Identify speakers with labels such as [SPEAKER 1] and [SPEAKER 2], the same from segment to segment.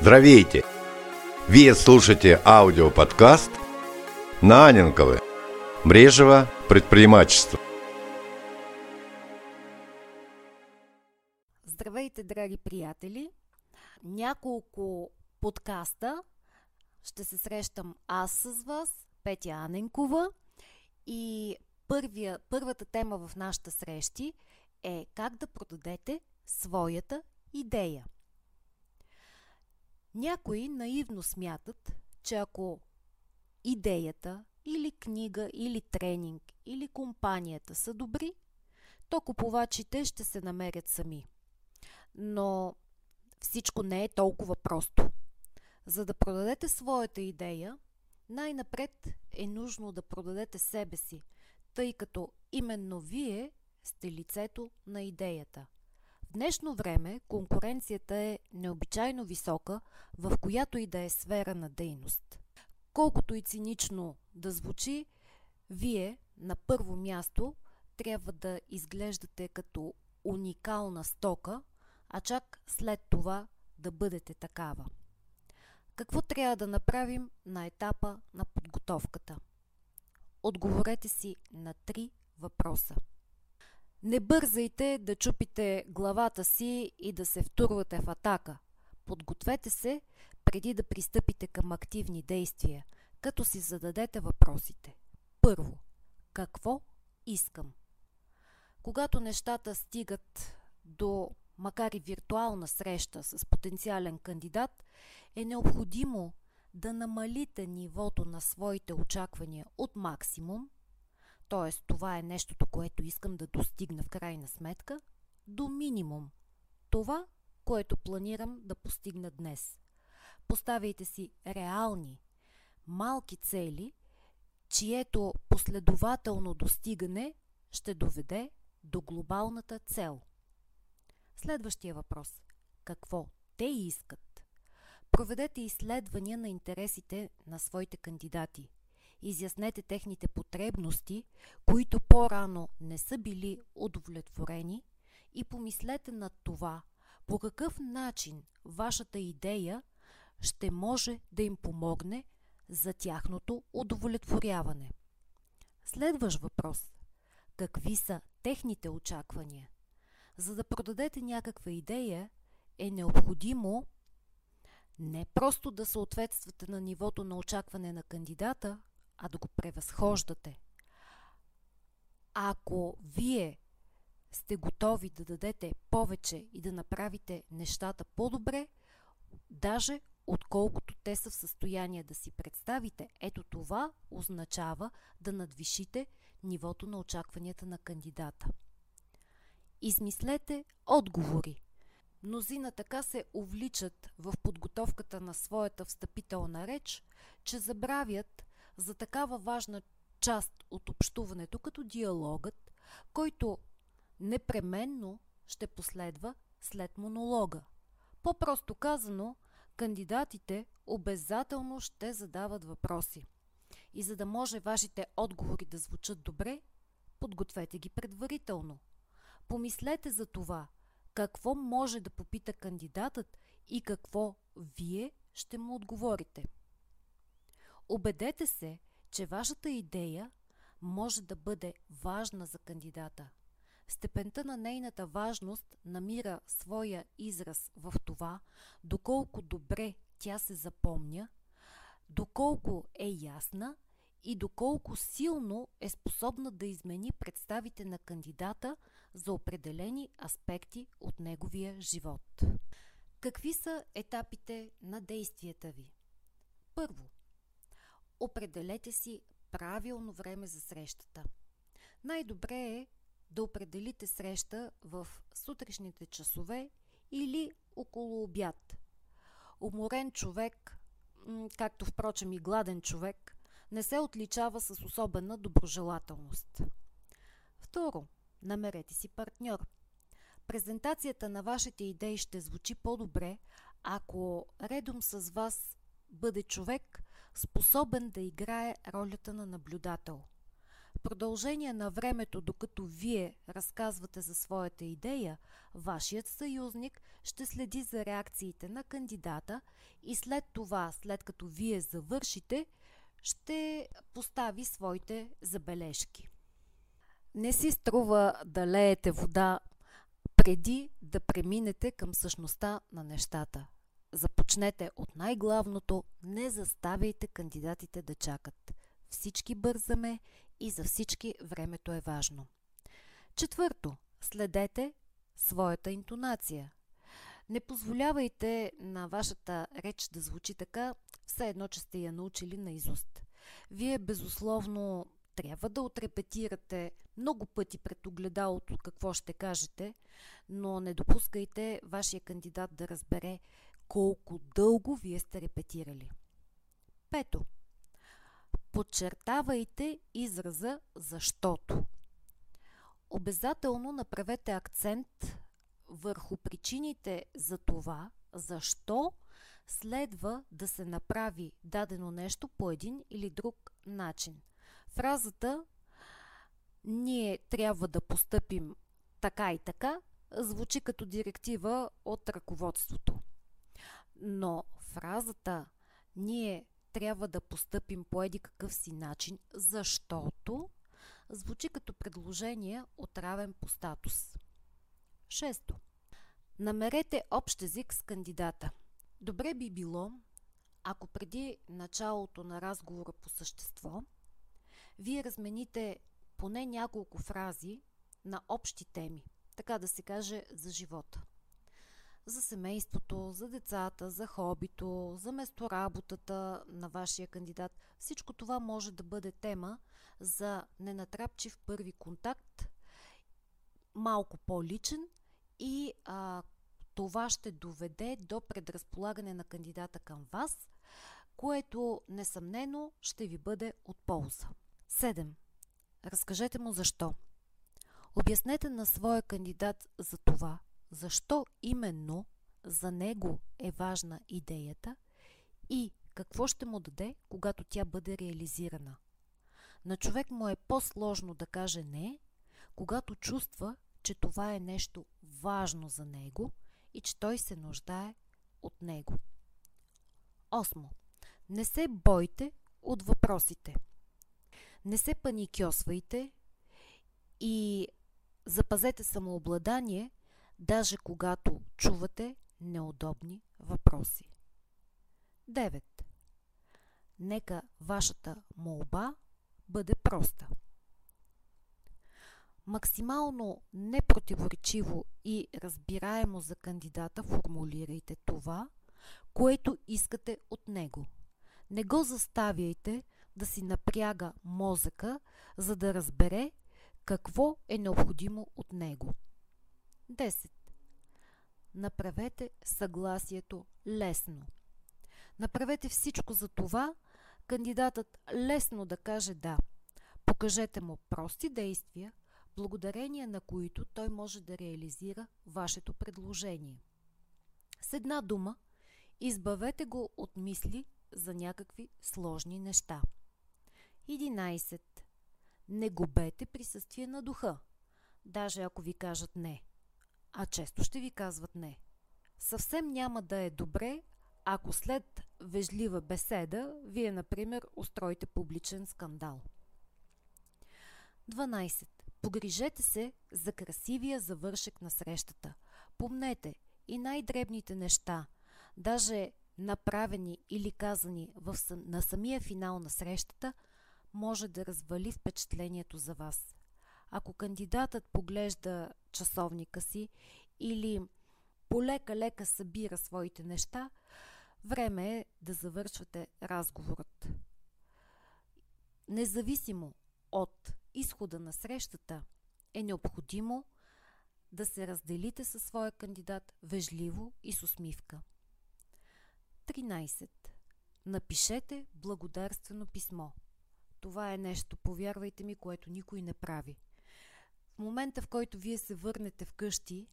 [SPEAKER 1] Здравейте! Вы слушаете аудиоподкаст на Аненковы. Брежево предпринимательство.
[SPEAKER 2] Здравейте, драги приятели! Няколко подкаста ще се срещам аз с вас, Петя Аненкова. И първия, първата тема в нашата срещи е как да продадете своята идея. Някои наивно смятат, че ако идеята или книга, или тренинг, или компанията са добри, то купувачите ще се намерят сами. Но всичко не е толкова просто. За да продадете своята идея, най-напред е нужно да продадете себе си, тъй като именно вие сте лицето на идеята – в днешно време конкуренцията е необичайно висока, в която и да е сфера на дейност. Колкото и цинично да звучи, вие на първо място трябва да изглеждате като уникална стока, а чак след това да бъдете такава. Какво трябва да направим на етапа на подготовката? Отговорете си на три въпроса. Не бързайте да чупите главата си и да се втурвате в атака. Подгответе се преди да пристъпите към активни действия, като си зададете въпросите. Първо, какво искам? Когато нещата стигат до макар и виртуална среща с потенциален кандидат, е необходимо да намалите нивото на своите очаквания от максимум т.е. това е нещото, което искам да достигна в крайна сметка, до минимум. Това, което планирам да постигна днес. Поставяйте си реални, малки цели, чието последователно достигане ще доведе до глобалната цел. Следващия въпрос. Какво те искат? Проведете изследвания на интересите на своите кандидати – изяснете техните потребности, които по-рано не са били удовлетворени и помислете над това, по какъв начин вашата идея ще може да им помогне за тяхното удовлетворяване. Следващ въпрос. Какви са техните очаквания? За да продадете някаква идея, е необходимо не просто да съответствате на нивото на очакване на кандидата, а да го превъзхождате. Ако вие сте готови да дадете повече и да направите нещата по-добре, даже отколкото те са в състояние да си представите, ето това означава да надвишите нивото на очакванията на кандидата. Измислете отговори. Мнозина така се увличат в подготовката на своята встъпителна реч, че забравят, за такава важна част от общуването, като диалогът, който непременно ще последва след монолога. По-просто казано, кандидатите обязателно ще задават въпроси. И за да може вашите отговори да звучат добре, подгответе ги предварително. Помислете за това, какво може да попита кандидатът и какво вие ще му отговорите. Обедете се, че вашата идея може да бъде важна за кандидата. Степента на нейната важност намира своя израз в това, доколко добре тя се запомня, доколко е ясна и доколко силно е способна да измени представите на кандидата за определени аспекти от неговия живот. Какви са етапите на действията ви? Първо, Определете си правилно време за срещата. Най-добре е да определите среща в сутрешните часове или около обяд. Уморен човек, както впрочем и гладен човек, не се отличава с особена доброжелателност. Второ, намерете си партньор. Презентацията на вашите идеи ще звучи по-добре, ако редом с вас бъде човек, способен да играе ролята на наблюдател. продължение на времето, докато вие разказвате за своята идея, вашият съюзник ще следи за реакциите на кандидата и след това, след като вие завършите, ще постави своите забележки. Не си струва да леете вода преди да преминете към същността на нещата. Започнете от най-главното, не заставяйте кандидатите да чакат. Всички бързаме и за всички времето е важно. Четвърто, следете своята интонация. Не позволявайте на вашата реч да звучи така, все едно, че сте я научили на изуст. Вие безусловно трябва да отрепетирате много пъти пред огледалото какво ще кажете, но не допускайте вашия кандидат да разбере колко дълго вие сте репетирали. Пето. Подчертавайте израза защото. Обязателно направете акцент върху причините за това, защо следва да се направи дадено нещо по един или друг начин. Фразата ние трябва да постъпим така и така звучи като директива от ръководството. Но фразата ние трябва да постъпим по еди какъв си начин, защото звучи като предложение от равен по статус. Шесто. Намерете общ език с кандидата. Добре би било, ако преди началото на разговора по същество, вие размените поне няколко фрази на общи теми, така да се каже за живота за семейството, за децата, за хобито, за местоработата на вашия кандидат. Всичко това може да бъде тема за ненатрапчив първи контакт, малко по-личен и а, това ще доведе до предразполагане на кандидата към вас, което несъмнено ще ви бъде от полза. 7. Разкажете му защо. Обяснете на своя кандидат за това, защо именно за него е важна идеята и какво ще му даде, когато тя бъде реализирана. На човек му е по-сложно да каже не, когато чувства, че това е нещо важно за него и че той се нуждае от него. Осмо. Не се бойте от въпросите. Не се паникьосвайте и запазете самообладание, даже когато чувате неудобни въпроси. 9. Нека вашата молба бъде проста. Максимално непротиворечиво и разбираемо за кандидата формулирайте това, което искате от него. Не го заставяйте да си напряга мозъка, за да разбере какво е необходимо от него. 10. Направете съгласието лесно. Направете всичко за това, кандидатът лесно да каже да. Покажете му прости действия, благодарение на които той може да реализира вашето предложение. С една дума, избавете го от мисли за някакви сложни неща. 11. Не губете присъствие на духа, даже ако ви кажат не а често ще ви казват не. Съвсем няма да е добре, ако след вежлива беседа вие, например, устроите публичен скандал. 12. Погрижете се за красивия завършек на срещата. Помнете и най-дребните неща, даже направени или казани в, на самия финал на срещата, може да развали впечатлението за вас. Ако кандидатът поглежда часовника си или полека-лека събира своите неща, време е да завършвате разговорът. Независимо от изхода на срещата, е необходимо да се разделите със своя кандидат вежливо и с усмивка. 13. Напишете благодарствено писмо. Това е нещо, повярвайте ми, което никой не прави – момента, в който вие се върнете вкъщи,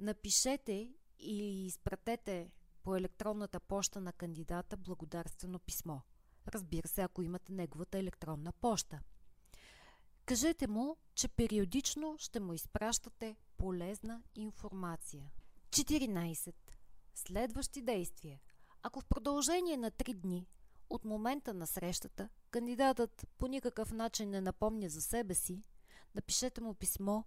[SPEAKER 2] напишете и изпратете по електронната поща на кандидата благодарствено писмо. Разбира се, ако имате неговата електронна поща. Кажете му, че периодично ще му изпращате полезна информация. 14. Следващи действия. Ако в продължение на 3 дни от момента на срещата кандидатът по никакъв начин не напомня за себе си, напишете му писмо,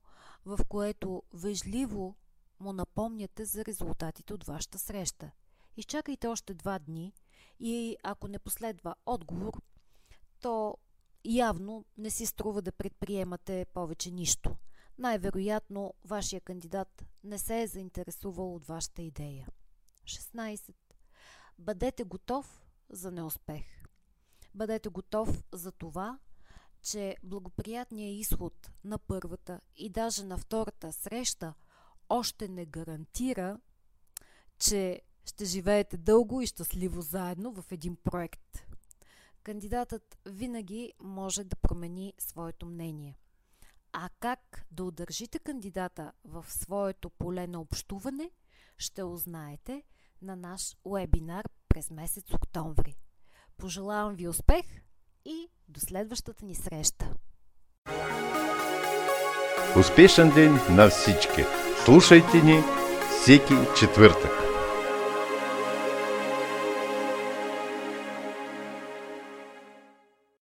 [SPEAKER 2] в което вежливо му напомняте за резултатите от вашата среща. Изчакайте още два дни и ако не последва отговор, то явно не си струва да предприемате повече нищо. Най-вероятно вашия кандидат не се е заинтересувал от вашата идея. 16. Бъдете готов за неуспех. Бъдете готов за това, че благоприятният изход на първата и даже на втората среща още не гарантира, че ще живеете дълго и щастливо заедно в един проект. Кандидатът винаги може да промени своето мнение. А как да удържите кандидата в своето поле на общуване, ще узнаете на наш вебинар през месец октомври. Пожелавам ви успех и до следващата ни среща!
[SPEAKER 1] Успешен ден на всички! Слушайте ни всеки четвъртък!